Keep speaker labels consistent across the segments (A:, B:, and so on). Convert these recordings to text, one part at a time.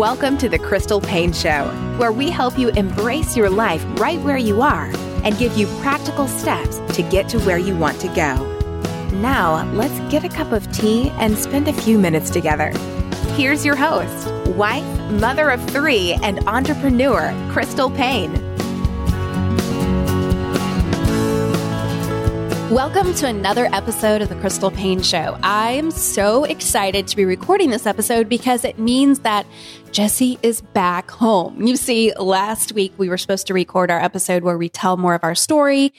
A: Welcome to the Crystal Paine Show, where we help you embrace your life right where you are and give you practical steps to get to where you want to go. Now, let's get a cup of tea and spend a few minutes together. Here's your host, wife, mother of three, and entrepreneur, Crystal Paine.
B: Welcome to another episode of the Crystal Paine Show. I am so excited to be recording this episode because it means that Jesse is back home. You see, last week we were supposed to record our episode where we tell more of our story.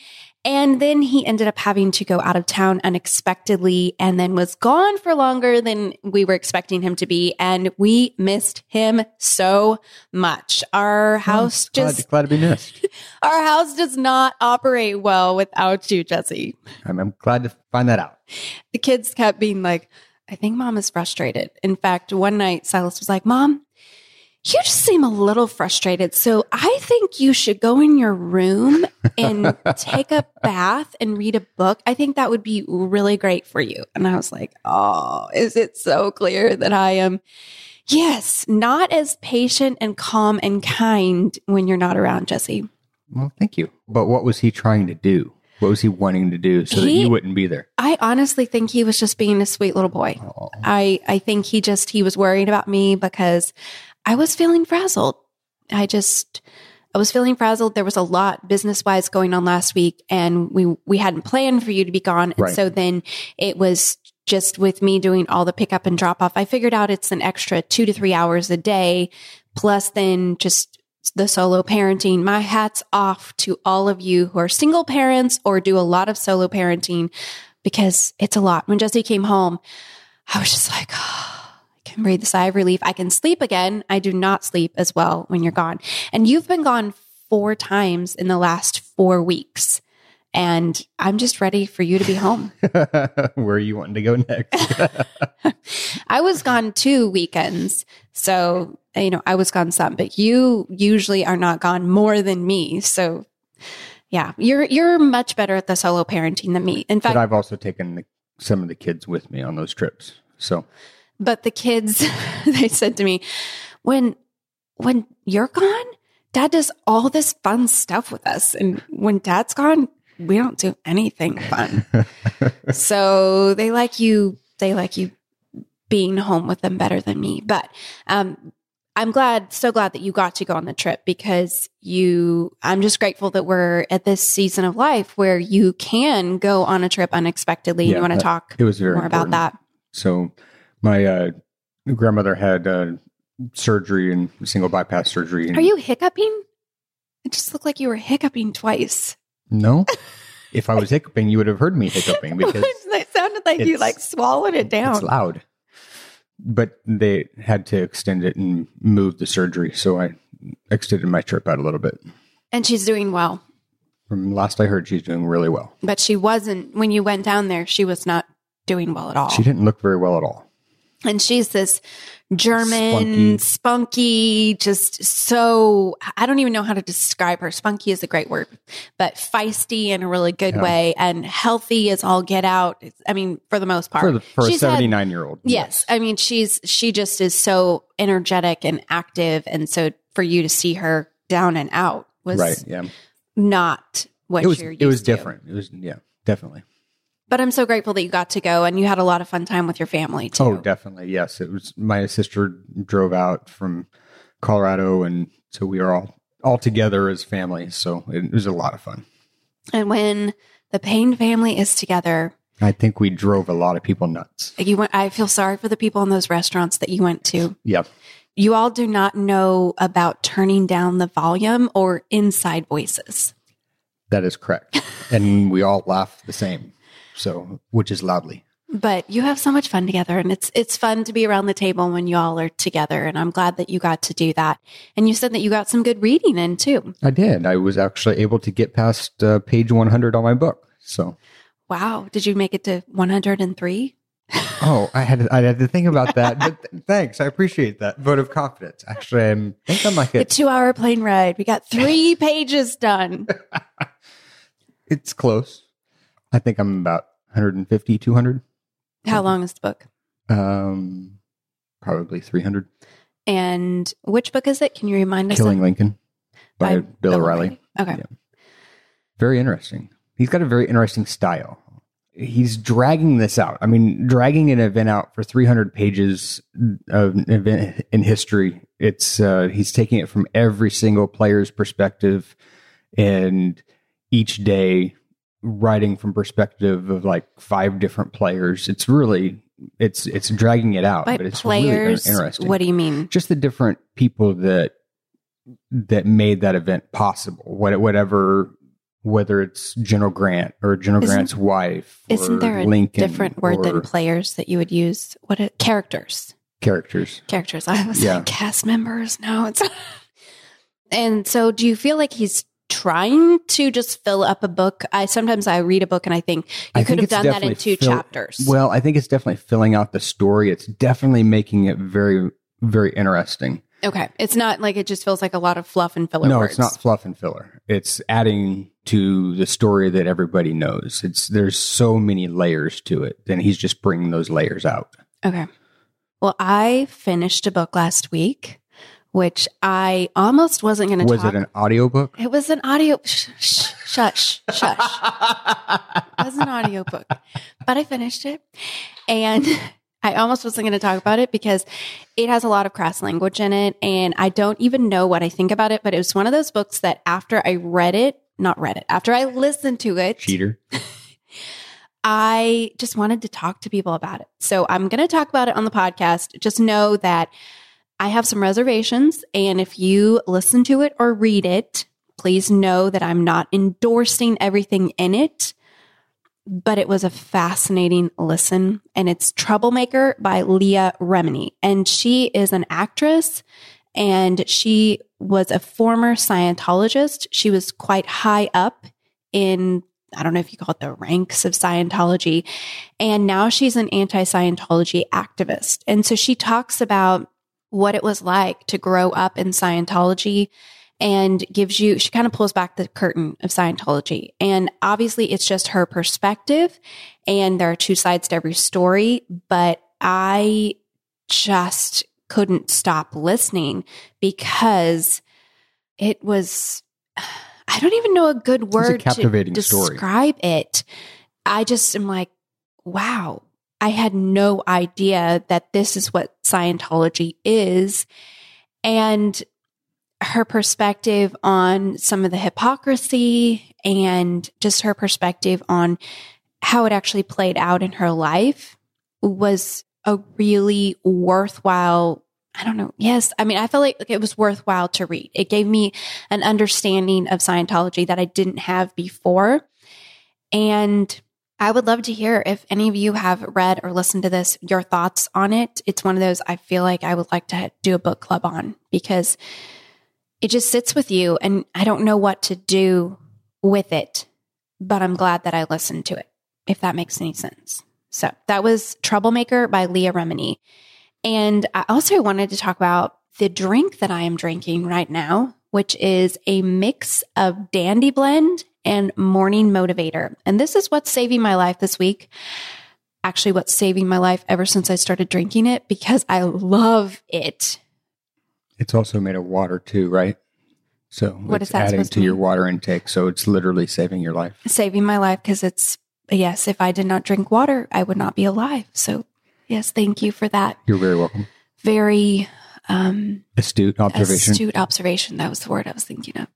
B: And then he ended up having to go out of town unexpectedly and then was gone for longer than we were expecting him to be. And we missed him so much. Our oh, house
C: oh,
B: just
C: glad, glad, to be missed.
B: Our house does not operate well without you, Jesse.
C: I'm, I'm glad to find that out.
B: The kids kept being like, I think mom is frustrated. In fact, one night Silas was like, Mom, you just seem a little frustrated. So I think you should go in your room and take a bath and read a book. I think that would be really great for you. And I was like, Oh, is it so clear that I am, yes, not as patient and calm and kind when you're not around, Jesse?
C: Well, thank you. But what was he trying to do? What was he wanting to do so he, that you wouldn't be there?
B: I honestly think he was just being a sweet little boy. I, I think he just, he was worried about me because I was feeling frazzled. I just, I was feeling frazzled. There was a lot business wise going on last week and we, we hadn't planned for you to be gone. And right. so then it was just with me doing all the pickup and drop off. I figured out it's an extra two to three hours a day plus then just the solo parenting. My hat's off to all of you who are single parents or do a lot of solo parenting because it's a lot. When Jesse came home, I was just like, oh, can breathe a sigh of relief. I can sleep again. I do not sleep as well when you're gone. And you've been gone four times in the last four weeks. And I'm just ready for you to be home.
C: Where are you wanting to go next?
B: I was gone two weekends. So, you know, I was gone some, but you usually are not gone more than me. So, yeah, you're you're much better at the solo parenting than me. In fact,
C: but I've also taken the, some of the kids with me on those trips. So
B: but the kids, they said to me, when, when you're gone, dad does all this fun stuff with us. And when dad's gone, we don't do anything fun. so they like you, they like you being home with them better than me. But, um, I'm glad, so glad that you got to go on the trip because you, I'm just grateful that we're at this season of life where you can go on a trip unexpectedly. Yeah, you want to talk
C: it was very
B: more
C: important.
B: about that.
C: So my uh, grandmother had uh, surgery and single bypass surgery. And
B: Are you hiccuping? It just looked like you were hiccuping twice.
C: No. if I was hiccuping, you would have heard me hiccuping because
B: it sounded like you like swallowed it down.
C: It's loud. But they had to extend it and move the surgery, so I extended my trip out a little bit.
B: And she's doing well.
C: From last I heard, she's doing really well.
B: But she wasn't, when you went down there, she was not doing well at all.
C: She didn't look very well at all.
B: And she's this German,
C: Spunky.
B: spunky. just so, I don't even know how to describe her. Spunky is a great word, but feisty in a really good
C: Yeah.
B: way and healthy as all get out. I mean, for the most part.
C: For, the, for a 79 year old.
B: Yes. I mean, she's, she just is so energetic and active. And so for you to see her down and out was
C: Right. Yeah.
B: not what
C: It was, it was
B: to.
C: different. It was, yeah, definitely.
B: But I'm so grateful that you got to go and you had a lot of fun time with your family too.
C: Oh, definitely. Yes. It was my sister drove out from Colorado. And so we were all, all together as family. So it was a lot of fun.
B: And when the Paine family is together,
C: I think we drove a lot of people nuts.
B: you went, I feel sorry for the people in those restaurants that you went to.
C: Yep.
B: You all do not know about turning down the volume or inside voices.
C: That is correct. and we all laugh the same. So, which is loudly.
B: But you have so much fun together and it's it's fun to be around the table when you all are together and I'm glad that you got to do that. And you said that you got some good reading in too.
C: I did. I was actually able to get past uh, page 100 on my book. So,
B: Wow, did you make it to 103?
C: oh, I had to, I had to think about that. But th- thanks, I appreciate that vote of confidence. Actually, I'm, I think I'm like
B: A
C: a,
B: 2-hour plane ride. We got 3 pages done.
C: it's close. I think I'm about 150, 200,
B: How long is the book?
C: um, probably 300.
B: And which book is it? Can you remind us?
C: Killing
B: of?
C: Lincoln by, Bill O'Reilly.
B: Okay.
C: Yeah. Very interesting. He's got a very interesting style. He's dragging this out. I mean, dragging an event out for 300 pages of an event in history. It's uh, he's taking it from every single player's perspective, and each day writing from perspective of like five different players. It's really it's it's dragging it out,
B: By
C: but it's
B: players,
C: really interesting
B: what do you mean?
C: just the different people that that made that event possible. What whatever whether it's General Grant or General
B: Isn't-
C: Grant's wife,
B: Isn't there a
C: Lincoln
B: different word
C: or
B: than players that you would use? What characters?
C: characters?
B: Characters. I was
C: Yeah.
B: like cast members. No, it's. and so, do you feel like he's trying to just fill up a book? I sometimes I read a book and I think you
C: I
B: could
C: think
B: have done that in two
C: fill-
B: chapters.
C: Well, I think it's definitely filling out the story. It's definitely making it very very interesting.
B: okay, it's not like it just feels like a lot of fluff and filler.
C: no,
B: words.
C: it's not fluff and filler. It's adding to the story that everybody knows. It's there's so many layers to it, and he's just bringing those layers out.
B: Okay. Well, I finished a book last week, which I almost wasn't going to talk.
C: Was
B: talk.
C: it an audiobook?
B: It was an audio. Sh- sh- shush, shush. It was an audio book, but I finished it, and I almost wasn't going to talk about it because it has a lot of crass language in it, and I don't even know what I think about it. But it was one of those books that after I read it, not read it, after I listened to it,
C: Cheater.
B: I just wanted to talk to people about it. So I'm going to talk about it on the podcast. Just know that I have some reservations. And if you listen to it or read it, please know that I'm not endorsing everything in it. But it was a fascinating listen. And it's Troublemaker by Leah Remini. And she is an actress and she was a former Scientologist. She was quite high up in I don't know if you call it the ranks of Scientology. And now she's an anti Scientology activist. And so she talks about what it was like to grow up in Scientology and gives you, she kind of pulls back the curtain of Scientology. And obviously it's just her perspective. And there are two sides to every story, but I just couldn't stop listening because it was, I don't even know a good word
C: captivating
B: to
C: story.
B: describe it. I just am like, wow, I had no idea that this is what Scientology is. And her perspective on some of the hypocrisy and just her perspective on how it actually played out in her life was a really worthwhile I don't know. Yes. I mean, I felt like it was worthwhile to read. It gave me an understanding of Scientology that I didn't have before. And I would love to hear if any of you have read or listened to this, your thoughts on it. It's one of those I feel like I would like to do a book club on because it just sits with you and I don't know what to do with it, but I'm glad that I listened to it, if that makes any sense. So that was Troublemaker by Leah Remini. And I also wanted to talk about the drink that I am drinking right now, which is a mix of Dandy Blend and Morning Motivator. And this is what's saving my life this week. Actually, what's saving my life ever since I started drinking it because I love it.
C: It's also made of water too, right? So
B: What is
C: it's
B: that
C: adding to
B: to
C: your water intake. So it's literally saving your life.
B: Saving my life because it's, yes, if I did not drink water, I would not be alive. So, yes, thank you for that
C: You're very welcome.
B: very um,
C: Astute observation.
B: astute observation. That was the word I was thinking of.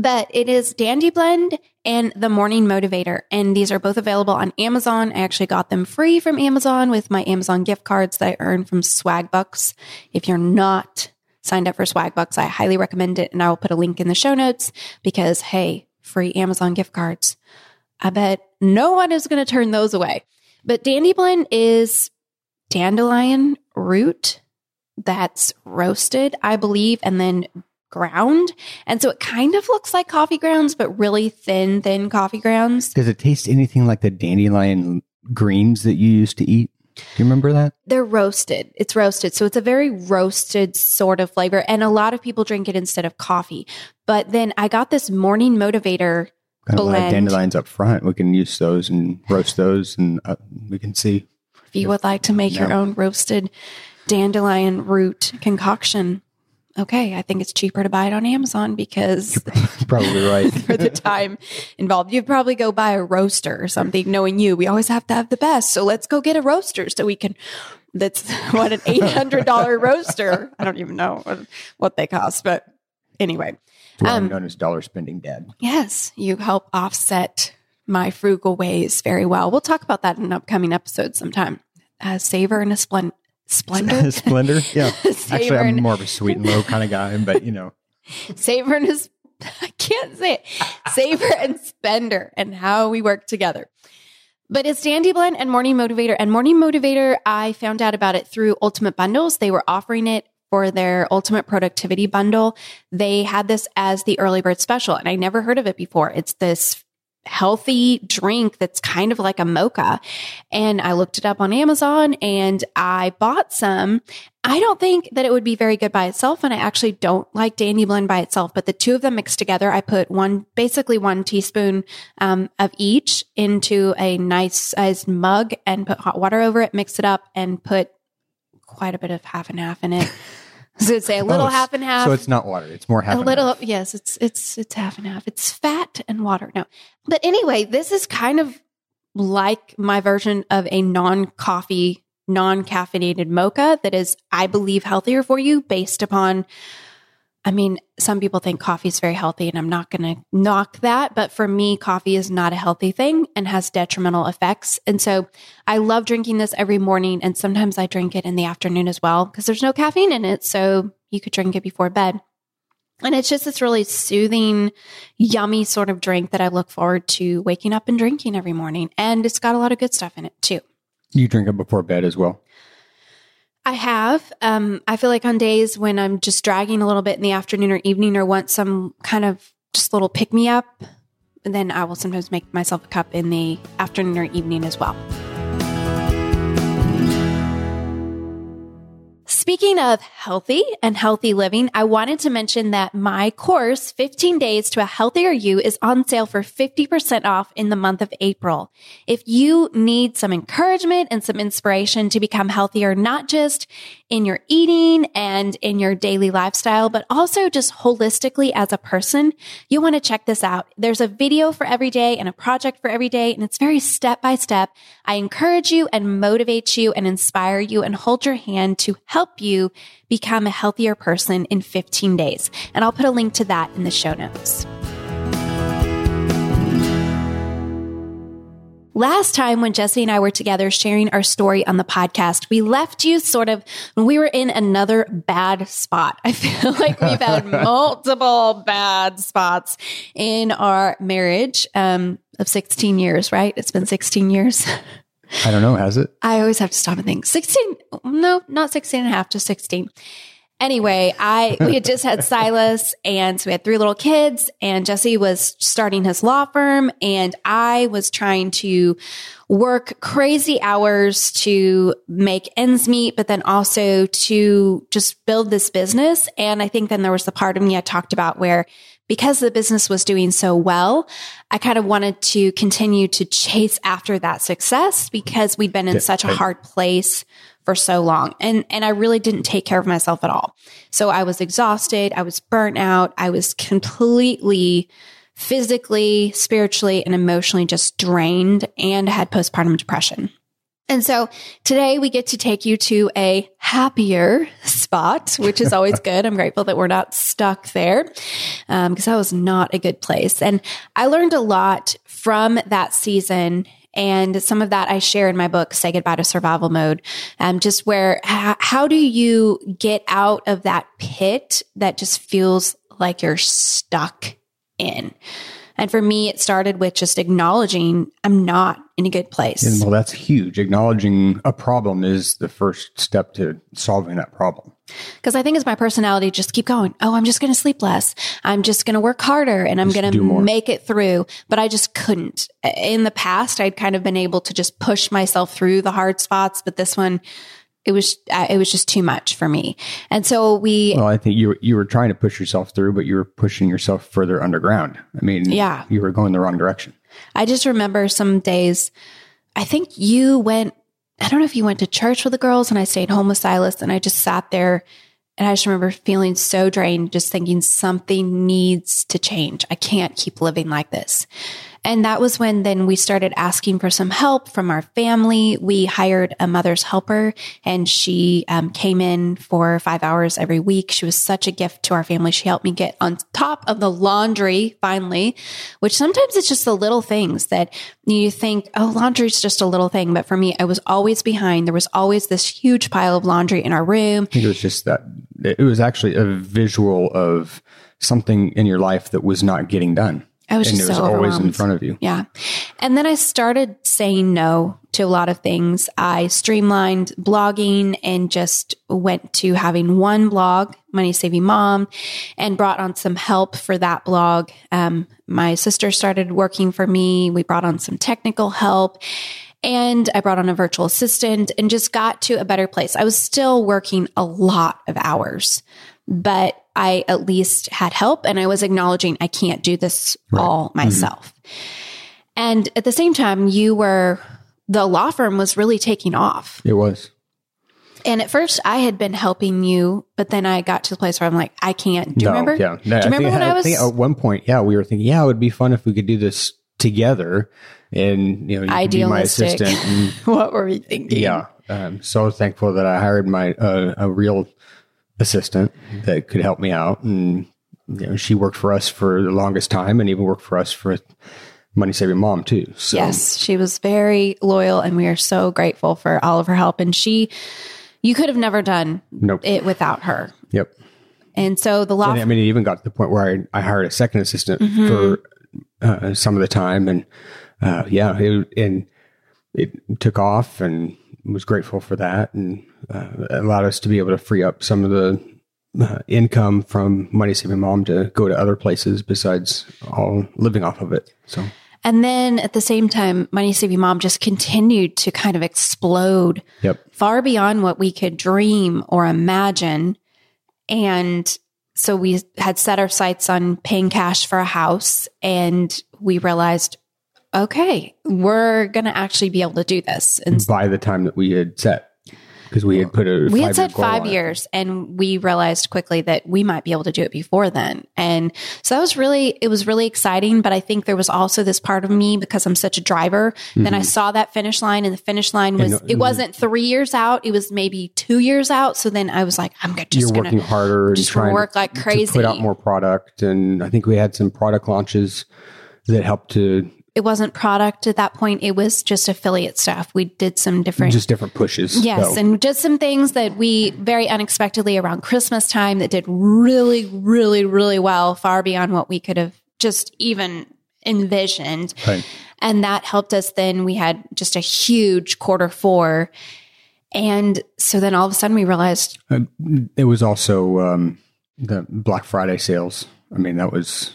B: But it is Dandy Blend and the Morning Motivator. And these are both available on Amazon. I actually got them free from Amazon with my Amazon gift cards that I earned from Swagbucks. If you're not signed up for Swagbucks, I highly recommend it. And I will put a link in the show notes because, hey, free Amazon gift cards. I bet no one is going to turn those away. But Dandy Blend is dandelion root that's roasted, I believe, and then ground. And so it kind of looks like coffee grounds, but really thin, thin coffee grounds.
C: Does it taste anything like the dandelion greens that you used to eat? Do you remember that?
B: They're roasted. It's roasted. So it's a very roasted sort of flavor. And a lot of people drink it instead of coffee. But then I got this morning motivator.
C: Kind of like
B: Blend.
C: dandelions up front. We can use those and roast those, and uh, we can see.
B: If you would like to make your own roasted dandelion root concoction, okay, I think it's cheaper to buy it on Amazon because
C: Probably right.
B: for the time involved. You'd probably go buy a roaster or something, knowing you. We always have to have the best. So let's go get a roaster so we can. That's what an $800 roaster. I don't even know what, they cost, but anyway. Um,
C: known as dollar spending dad.
B: Yes, you help offset my frugal ways very well. We'll talk about that in an upcoming episode sometime. Uh, saver and a splen- splendor.
C: Splendor. Yeah. Actually, I'm more of a sweet and low kind of guy, but you know,
B: savor and his, I can't say it. Savor and spender and how we work together. But it's Dandy Blend and Morning Motivator. And Morning Motivator, I found out about it through Ultimate Bundles. They were offering it for their Ultimate Productivity Bundle. They had this as the early bird special, and I never heard of it before. It's this healthy drink that's kind of like a mocha. And I looked it up on Amazon and I bought some. I don't think that it would be very good by itself. And I actually don't like Dandy Blend by itself, but the two of them mixed together, I put one, basically one teaspoon um, of each into a nice sized mug and put hot water over it, mix it up and put quite a bit of half and half in it. So it'd say a little
C: Oh,
B: half and half
C: So it's not water. It's more half.
B: a
C: and
B: little
C: half.
B: yes it's it's it's half and half it's fat and water no but anyway this is kind of like my version of a non-coffee non-caffeinated mocha that is i believe healthier for you based upon i mean some people think coffee is very healthy and i'm not going to knock that but for me coffee is not a healthy thing and has detrimental effects and so i love drinking this every morning and sometimes i drink it in the afternoon as well because there's no caffeine in it so you could drink it before bed and it's just this really soothing, yummy sort of drink that I look forward to waking up and drinking every morning. And it's got a lot of good stuff in it too.
C: You drink it before bed as well.
B: I have. Um, I feel like on days when I'm just dragging a little bit in the afternoon or evening or want some kind of just little pick me up, then I will sometimes make myself a cup in the afternoon or evening as well. Speaking of healthy and healthy living, I wanted to mention that my course, 15 Days to a Healthier You, is on sale for 50% off in the month of April. If you need some encouragement and some inspiration to become healthier, not just in your eating and in your daily lifestyle, but also just holistically as a person, you want to check this out. There's a video for every day and a project for every day, and it's very step by step. I encourage you and motivate you and inspire you and hold your hand to help you become a healthier person in 15 days. And I'll put a link to that in the show notes. Last time when Jesse and I were together sharing our story on the podcast, we left you sort of when we were in another bad spot. I feel like we've had multiple bad spots in our marriage um, of 16 years, right? It's been 16 years.
C: I don't know. Has it?
B: I always have to stop and think 16, no, not 16 and a half, just 16. anyway, I we had just had Silas and so we had three little kids and Jesse was starting his law firm and I was trying to work crazy hours to make ends meet, but then also to just build this business. And I think then there was the part of me I talked about where because the business was doing so well, I kind of wanted to continue to chase after that success because we'd been in
C: Yeah,
B: such a
C: right.
B: hard place for so long. And and I really didn't take care of myself at all. So I was exhausted, I was burnt out, I was completely physically, spiritually, and emotionally just drained and had postpartum depression. And so today we get to take you to a happier spot, which is always good. I'm grateful that we're not stuck there because that was not a good place. And I learned a lot from that season. And some of that I share in my book, Say Goodbye to Survival Mode. Um, just where, how do you get out of that pit that just feels like you're stuck in? And for me, it started with just acknowledging I'm not in a good place.
C: And well, that's huge. Acknowledging a problem is the first step to solving that problem.
B: Because I think it's my personality just keep going. Oh, I'm just going to sleep less. I'm just going to work harder and I'm going to make it through. But I just couldn't. In the past, I'd kind of been able to just push myself through the hard spots, but this one, it was uh, it was just too much for me. And so we
C: Well, I think you you were trying to push yourself through, but you were pushing yourself further underground. I mean,
B: Yeah.
C: you were going the wrong direction.
B: I just remember some days, I think you went, I don't know if you went to church with the girls and I stayed home with Silas and I just sat there and I just remember feeling so drained, just thinking something needs to change. I can't keep living like this. And that was when then we started asking for some help from our family. We hired a mother's helper and she um, came in for five hours every week. She was such a gift to our family. She helped me get on top of the laundry finally, which sometimes it's just the little things that you think, oh, laundry's just a little thing. But for me, I was always behind. There was always this huge pile of laundry in our room.
C: It was just that it was actually a visual of something in your life that was not getting done.
B: I was
C: and
B: just
C: it was
B: so
C: always in front of you.
B: Yeah. And then I started saying no to a lot of things. I streamlined blogging and just went to having one blog, Money Saving Mom, and brought on some help for that blog. Um, my sister started working for me. We brought on some technical help. And I brought on a virtual assistant and just got to a better place. I was still working a lot of hours, but I at least had help and I was acknowledging I can't do this all myself. And at the same time, you were, the law firm was really taking off.
C: It was.
B: And at first, I had been helping you, but then I got to the place where I'm like, I can't. Do you
C: No,
B: remember?
C: Yeah.
B: Do you remember
C: think,
B: when I was?
C: think at one point, yeah, we were thinking, yeah, it would be fun if we could do this together, and you know, you be my assistant. And,
B: what were we thinking?
C: yeah. Um, so thankful that I hired my uh, a real assistant that could help me out, and you know, she worked for us for the longest time, and even worked for us for Money Saving Mom too. So
B: Yes, she was very loyal, and we are so grateful for all of her help. And she, you could have never done
C: Nope.
B: it without her.
C: Yep.
B: And so the law
C: And I mean, it even got to the point where I, I hired a second assistant for uh, some of the time, and uh, yeah, it, and it took off, and was grateful for that, and uh, allowed us to be able to free up some of the uh, income from Money Saving Mom to go to other places besides all living off of it. So
B: And then at the same time, Money Saving Mom just continued to kind of explode
C: yep,
B: far beyond what we could dream or imagine. And so we had set our sights on paying cash for a house and we realized, okay, we're going to actually be able to do this. And
C: by the time that we had set, because we had put a
B: we had said five years and we realized quickly that we might be able to do it before then. And so that was really it was really exciting but i think there was also this part of me because i'm such a driver then i saw that finish line and the finish line was
C: Mm-hmm. And-
B: it wasn't three years out it was maybe two years out. So then i was like i'm gonna-
C: you're
B: just
C: working
B: gonna
C: harder
B: just
C: trying
B: work
C: to,
B: like crazy.
C: put out more product. And i think we had some product launches that helped to
B: it wasn't product at that point it was just affiliate stuff we did some different
C: just different pushes
B: Yes, and just some things that we very unexpectedly around Christmas time that did really, really, really well, far beyond what we could have just even envisioned.
C: Right.
B: And that helped us then. We had just a huge quarter four. And so then all of a sudden we realized
C: Uh, it was also um, the Black Friday sales. I mean, that was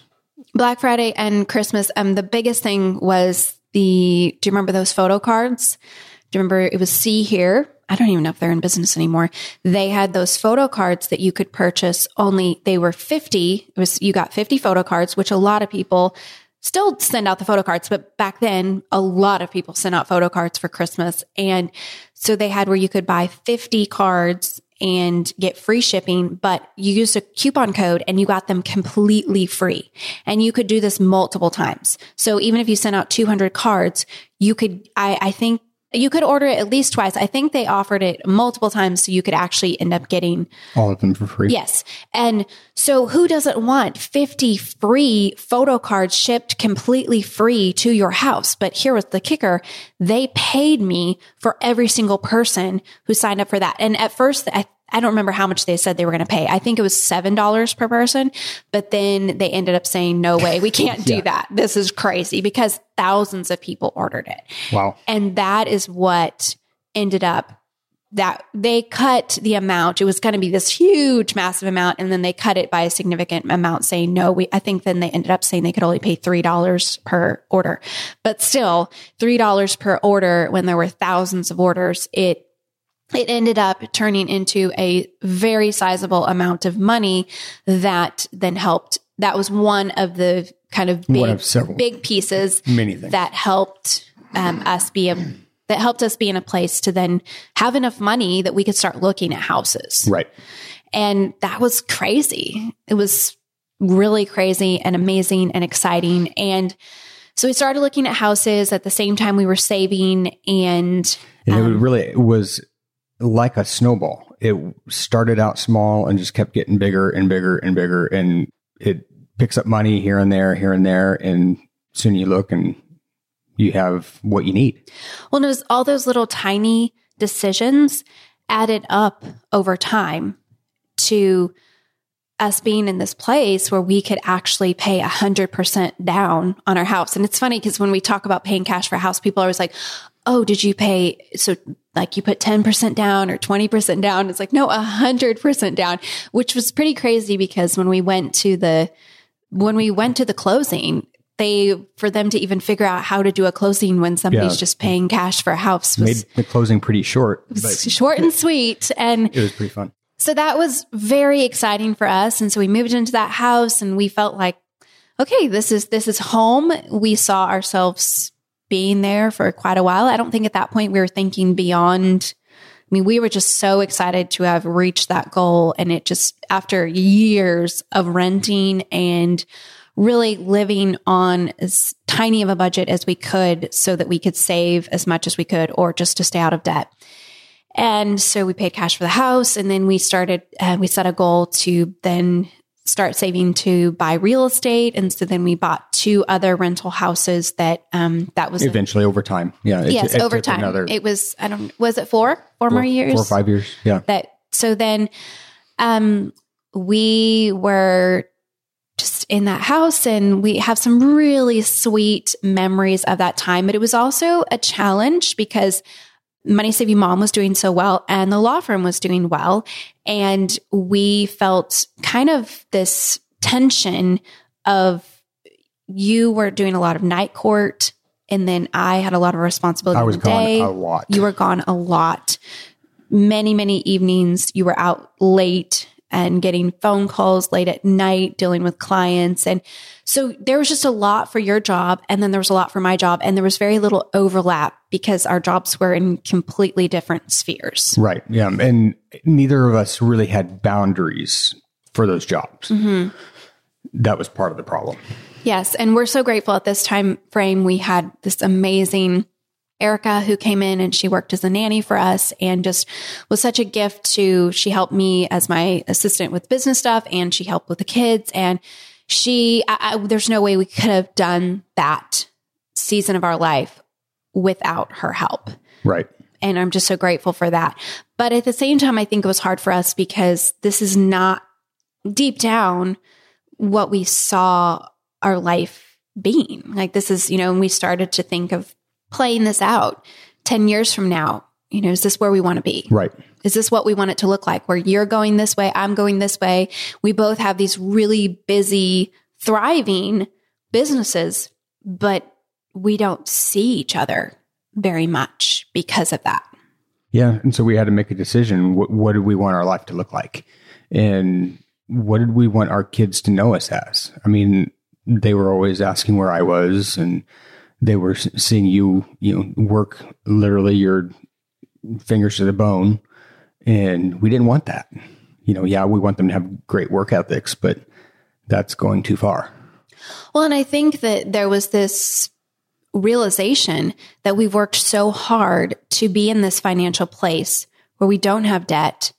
B: Black Friday and Christmas. Um, the biggest thing was the. Do you remember those photo cards? Do you remember it was See Here? I don't even know if they're in business anymore. They had those photo cards that you could purchase. Only they were fifty. It was you got fifty photo cards, which a lot of people still send out the photo cards, but back then a lot of people sent out photo cards for Christmas, and so they had where you could buy fifty cards and get free shipping, but you used a coupon code and you got them completely free. And you could do this multiple times. So even if you sent out 200 cards, you could, I, I think you could order it at least twice. I think they offered it multiple times so you could actually end up getting
C: all of them for free.
B: Yes. And so who doesn't want 50 free photo cards shipped completely free to your house? But here was the kicker. They paid me for every single person who signed up for that. And at first, I, I don't remember how much they said they were going to pay. I think it was $7 per person, but then they ended up saying, no way, we can't do
C: Yeah.
B: that. This is crazy because thousands of people ordered it.
C: Wow.
B: And that is what ended up that they cut the amount. It was going to be this huge, massive amount. And then they cut it by a significant amount saying, no, we, I think then they ended up saying they could only pay $3 per order, but still $3 per order when there were thousands of orders. It, it ended up turning into a very sizable amount of money that then helped. That was one of the kind of big,
C: of
B: big pieces that helped um, us be a that helped us be in a place to then have enough money that we could start looking at houses.
C: Right.
B: And that was crazy. It was really crazy and amazing and exciting. And so we started looking at houses at the same time we were saving and
C: And
B: Um,
C: it really it was like a snowball. It started out small and just kept getting bigger and bigger and bigger. And it picks up money here and there, here and there. And soon you look and you have what you need.
B: Well, it was all those little tiny decisions added up over time to us being in this place where we could actually pay 100% down on our house. And it's funny because when we talk about paying cash for a house, people are always like, oh, did you pay? So like you put 10% down or 20% down. It's like, no, 100% down, which was pretty crazy because when we went to the, when we went to the closing, they, for them to even figure out how to do a closing when somebody's
C: Yeah.
B: just paying cash for a house was
C: Made the closing pretty short, but
B: short and sweet. And
C: it was pretty fun.
B: so that was very exciting for us. And so we moved into that house and we felt like, okay, this is, this is home. We saw ourselves being there for quite a while. I don't think at that point we were thinking beyond. I mean, we were just so excited to have reached that goal. And it just, after years of renting and really living on as tiny of a budget as we could so that we could save as much as we could or just to stay out of debt. And so we paid cash for the house and then we started, uh, we set a goal to then start saving to buy real estate. And so then we bought two other rental houses that, um, that was,
C: Eventually, over time, yeah. it-
B: yes,
C: it
B: over time.
C: another
B: It was, I don't, was it four, four more years?
C: four or five years. Yeah,
B: that so then um we were just in that house and we have some really sweet memories of that time but it was also a challenge because money saving mom was doing so well and the law firm was doing well and we felt kind of this tension of you were doing a lot of night court and then i had a lot of responsibility
C: I was gone
B: day
C: a lot.
B: you were gone a lot. Many, many evenings you were out late and getting phone calls late at night, dealing with clients. And so there was just a lot for your job. And then there was a lot for my job. And there was very little overlap because our jobs were in completely different spheres.
C: Right. Yeah. And neither of us really had boundaries for those jobs.
B: Mm-hmm.
C: That was part of the problem.
B: Yes. And we're so grateful at this time frame. We had this amazing Erica who came in and she worked as a nanny for us and just was such a gift to, she helped me as my assistant with business stuff and she helped with the kids. And she, I, I, there's no way we could have done that season of our life without her help.
C: Right.
B: And I'm just so grateful for that. But at the same time, I think it was hard for us because this is not deep down what we saw our life being. Like this is, you know, and we started to think of playing this out 10 years from now. you know, is this where we want to be?
C: Right.
B: Is this what we want it to look like? Where you're going this way, I'm going this way. We both have these really busy, thriving businesses, but we don't see each other very much because of that.
C: Yeah. And so we had to make a decision. What, what did we want our life to look like? And what did we want our kids to know us as? I mean, they were always asking where I was and they were seeing you, you know, work literally your fingers to the bone. And we didn't want that. You know, yeah, we want them to have great work ethics, but that's going too far.
B: Well, and I think that there was this realization that we've worked so hard to be in this financial place where we don't have debt,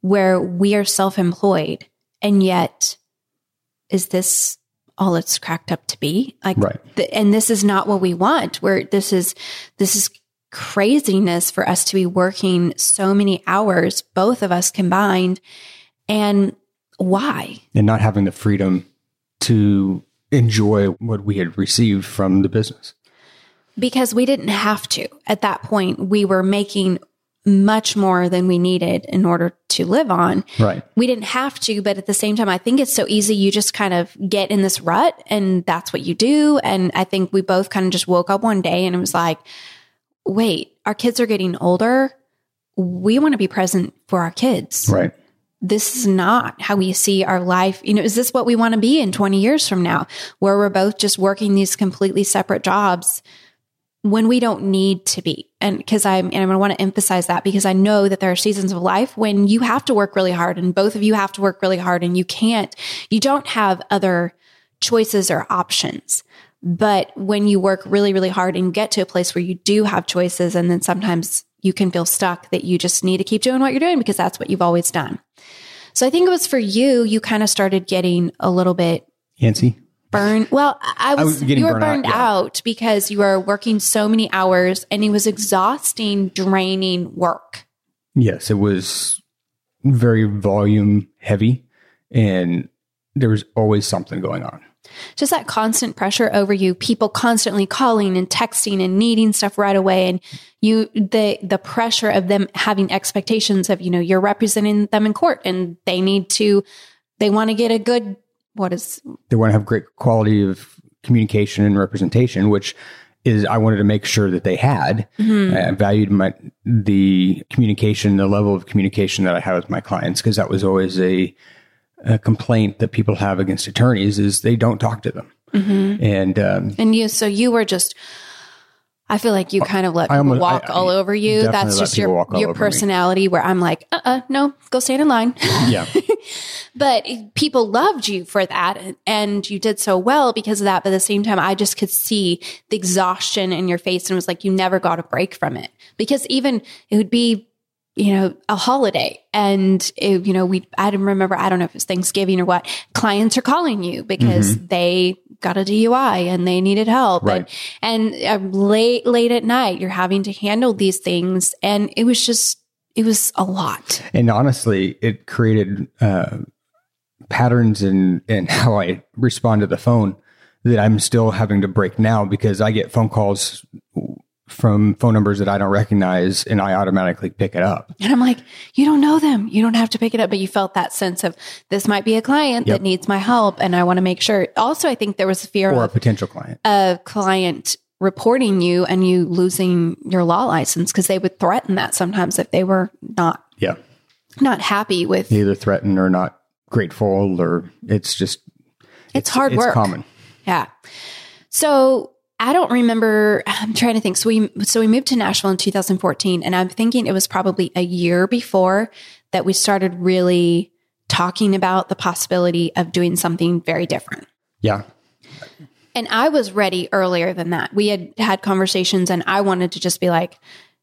B: where we are self employed. And yet, is this all it's cracked up to be? Like,
C: right.
B: and this is not what we want. Where this is, this is craziness for us to be working so many hours, both of us combined. And why?
C: And not having the freedom to enjoy what we had received from the business.
B: Because we didn't have to. At that point, we were making much more than we needed in order to live on.
C: Right.
B: We didn't have to, but at the same time, I think it's so easy. You just kind of get in this rut and that's what you do. And I think we both kind of just woke up one day and it was like, wait, our kids are getting older. We want to be present for our kids.
C: Right.
B: This is not how we see our life. You know, is this what we want to be in 20 years from now, where we're both just working these completely separate jobs when we don't need to be? And because I'm, and I want to emphasize that because I know that there are seasons of life when you have to work really hard and both of you have to work really hard and you can't, you don't have other choices or options. But when you work really, really hard and get to a place where you do have choices, and then sometimes you can feel stuck that you just need to keep doing what you're doing because that's what you've always done. So I think it was for you, you kind of started getting a little bit
C: antsy.
B: Burned. Well, I was, I was you were burned out, yeah. out because you were working so many hours and it was exhausting, draining work.
C: Yes, it was very volume heavy and there was always something going on
B: just that constant pressure over you, people constantly calling and texting and needing stuff right away. And you, the, the pressure of them having expectations of, you know, you're representing them in court and they need to, they want to get a good, what is,
C: they want to have great quality of communication and representation, which is I wanted to make sure that they had. Mm-hmm. I valued my the communication, the level of communication that I had with my clients because that was always a a complaint that people have against attorneys is they don't talk to them. Mm-hmm. And um,
B: and you, so you were just. I feel like you kind of let people almost, walk I, I all over you. That's just your your personality. Me. Where I'm like, uh, uh no, go stand in line.
C: Yeah.
B: but people loved you for that, and you did so well because of that. But at the same time, I just could see the exhaustion in your face, and it was like you never got a break from it. Because even it would be you know, a holiday. And, it, you know, we, I don't remember, I don't know if it was Thanksgiving or what, clients are calling you because mm-hmm. they got a DUI and they needed help.
C: Right.
B: And, and uh, late, late at night, you're having to handle these things. And it was just, it was a lot.
C: And honestly, it created, uh, patterns in, in how I respond to the phone that I'm still having to break now because I get phone calls from phone numbers that I don't recognize and I automatically pick it up.
B: And I'm like, you don't know them. You don't have to pick it up. But you felt that sense of this might be a client yep. that needs my help and I want to make sure. Also, I think there was a fear
C: or
B: of
C: a potential client.
B: A client reporting you and you losing your law license because they would threaten that sometimes if they were not
C: yeah
B: not happy with
C: either threatened or not grateful or it's just
B: it's, it's hard
C: it's
B: work.
C: common.
B: Yeah. So I don't remember. I'm trying to think. So we so we moved to Nashville in 2014, and I'm thinking it was probably a year before that we started really talking about the possibility of doing something very different.
C: Yeah.
B: And I was ready earlier than that. We had had conversations, and I wanted to just be like,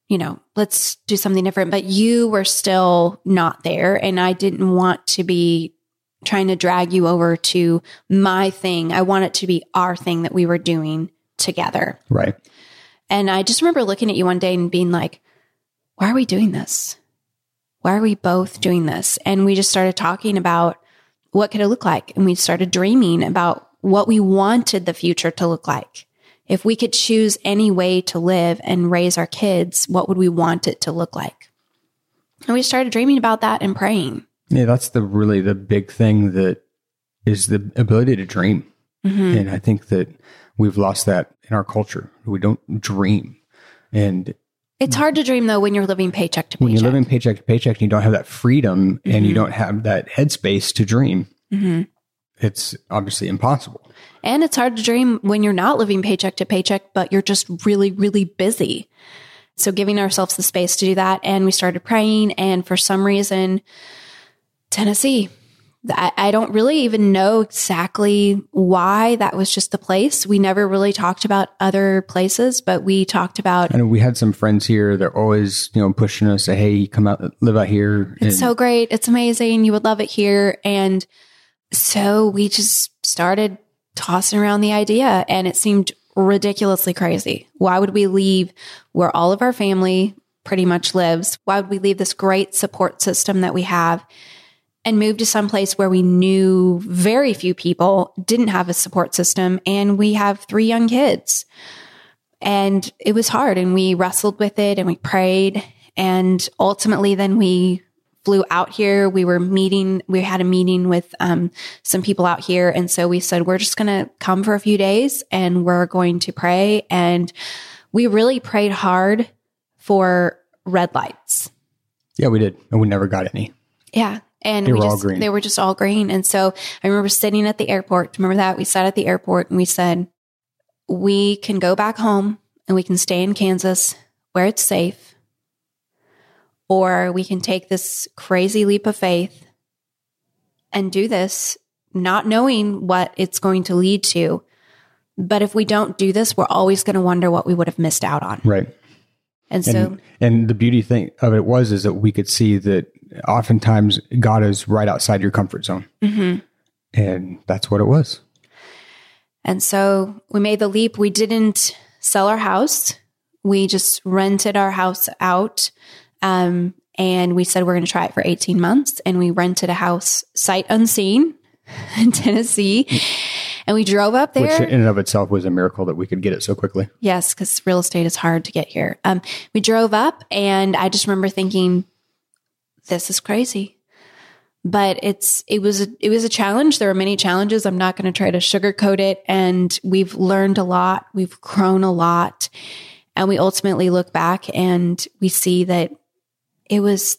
B: you know, let's do something different. But you were still not there, and I didn't want to be trying to drag you over to my thing. I want it to be our thing that we were doing together.
C: Right.
B: And I just remember looking at you one day and being like, why are we doing this? Why are we both doing this? And we just started talking about what could it look like? And we started dreaming about what we wanted the future to look like. if we could choose any way to live and raise our kids, what would we want it to look like? And we started dreaming about that and praying.
C: Yeah, that's the really the big thing that is the ability to dream.
B: Mm-hmm.
C: And I think that we've lost that in our culture. We don't dream. And
B: It's hard to dream though when you're living paycheck to paycheck.
C: when you're living paycheck to paycheck and you don't have that freedom and you don't have that headspace to dream,
B: Mhm.
C: it's obviously impossible.
B: And it's hard to dream when you're not living paycheck to paycheck, but you're just really, really busy. So giving ourselves the space to do that. And we started praying. And for some reason, Tennessee, I, I don't really even know exactly why that was just the place. We never really talked about other places, but we talked about
C: know we had some friends here They're always, you know, pushing us, say, hey, come out, live out here.
B: It's
C: And
B: so great. It's amazing. You would love it here. And so we just started tossing around the idea and it seemed ridiculously crazy. Why would we leave where all of our family pretty much lives? Why would we leave this great support system that we have and moved to some place where we knew very few people, didn't have a support system, and we have three young kids? And it was hard and we wrestled with it and we prayed. And ultimately, then we flew out here. We were meeting, we had a meeting with um, some people out here. And so we said, we're just going to come for a few days and we're going to pray. And we really prayed hard for red lights.
C: yeah, we did. And we never got any.
B: Yeah. And
C: They
B: we
C: were all
B: just,
C: green.
B: they were just all green. And so I remember sitting at the airport. Remember that? We sat at the airport and we said, we can go back home and we can stay in Kansas where it's safe, or we can take this crazy leap of faith and do this, not knowing what it's going to lead to. But if we don't do this, we're always going to wonder what we would have missed out on.
C: Right.
B: And so,
C: And, and the beauty thing of it was is that we could see that oftentimes God is right outside your comfort zone.
B: mhm.
C: And that's what it was.
B: And so we made the leap. We didn't sell our house. We just rented our house out. Um, and we said we're going to try it for 18 months. And we rented a house sight unseen in Tennessee. And we drove up there.
C: Which in and of itself was a miracle that we could get it so quickly.
B: Yes, because real estate is hard to get here. Um, we drove up, and I just remember thinking, "This is crazy," but it's it was a, it was a challenge. There were many challenges. I'm not going to try to sugarcoat it, and we've learned a lot. We've grown a lot, and we ultimately look back and we see that it was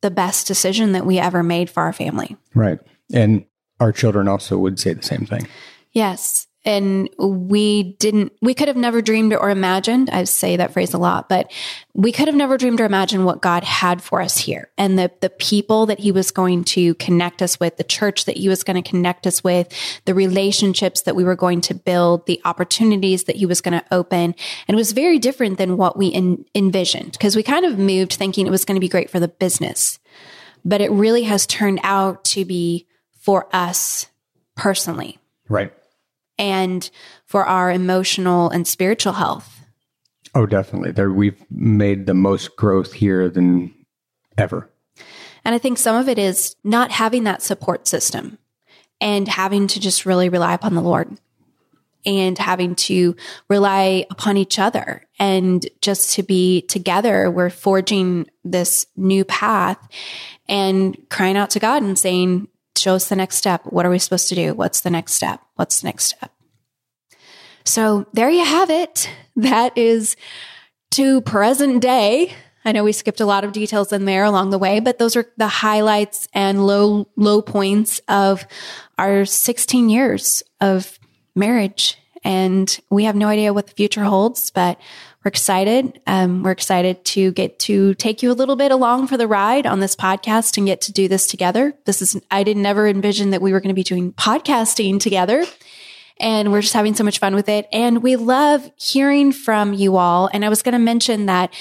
B: the best decision that we ever made for our family.
C: Right. And our children also would say the same thing.
B: Yes. And we didn't, we could have never dreamed or imagined. I say that phrase a lot, but we could have never dreamed or imagined what God had for us here and the, the people that he was going to connect us with, the church that he was going to connect us with, the relationships that we were going to build, the opportunities that he was going to open. And it was very different than what we en- envisioned because we kind of moved thinking it was going to be great for the business, but it really has turned out to be for us personally
C: Right.
B: And for our emotional and spiritual health.
C: Oh, definitely. There we've made the most growth here than ever.
B: And I think some of it is not having that support system and having to just really rely upon the Lord and having to rely upon each other and just to be together. We're forging this new path and crying out to God and saying, show us the next step. What are we supposed to do? What's the next step? What's the next step? So there you have it. That is to present day. I know we skipped a lot of details in there along the way, but those are the highlights and low, low points of our 16 years of marriage. And we have no idea what the future holds, but we're excited. Um, we're excited to get to take you a little bit along for the ride on this podcast and get to do this together. This is, I didn't never envision that we were going to be doing podcasting together and we're just having so much fun with it. And we love hearing from you all. And I was going to mention that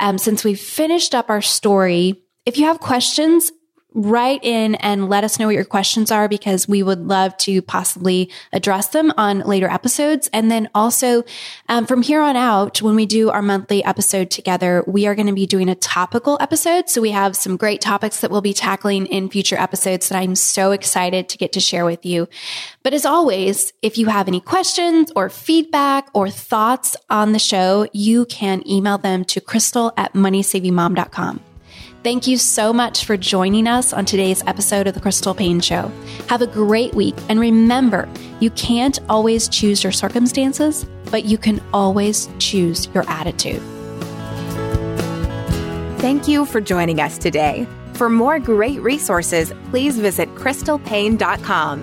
B: um, since we've finished up our story, if you have questions, write in and let us know what your questions are because we would love to possibly address them on later episodes. And then also um, from here on out, when we do our monthly episode together, we are going to be doing a topical episode. So we have some great topics that we'll be tackling in future episodes that I'm so excited to get to share with you. But as always, if you have any questions or feedback or thoughts on the show, you can email them to crystal at moneysavingmom.com. Thank you so much for joining us on today's episode of The Crystal Paine Show. Have a great week. And remember, you can't always choose your circumstances, but you can always choose your attitude.
A: Thank you for joining us today. For more great resources, please visit crystalpaine.com.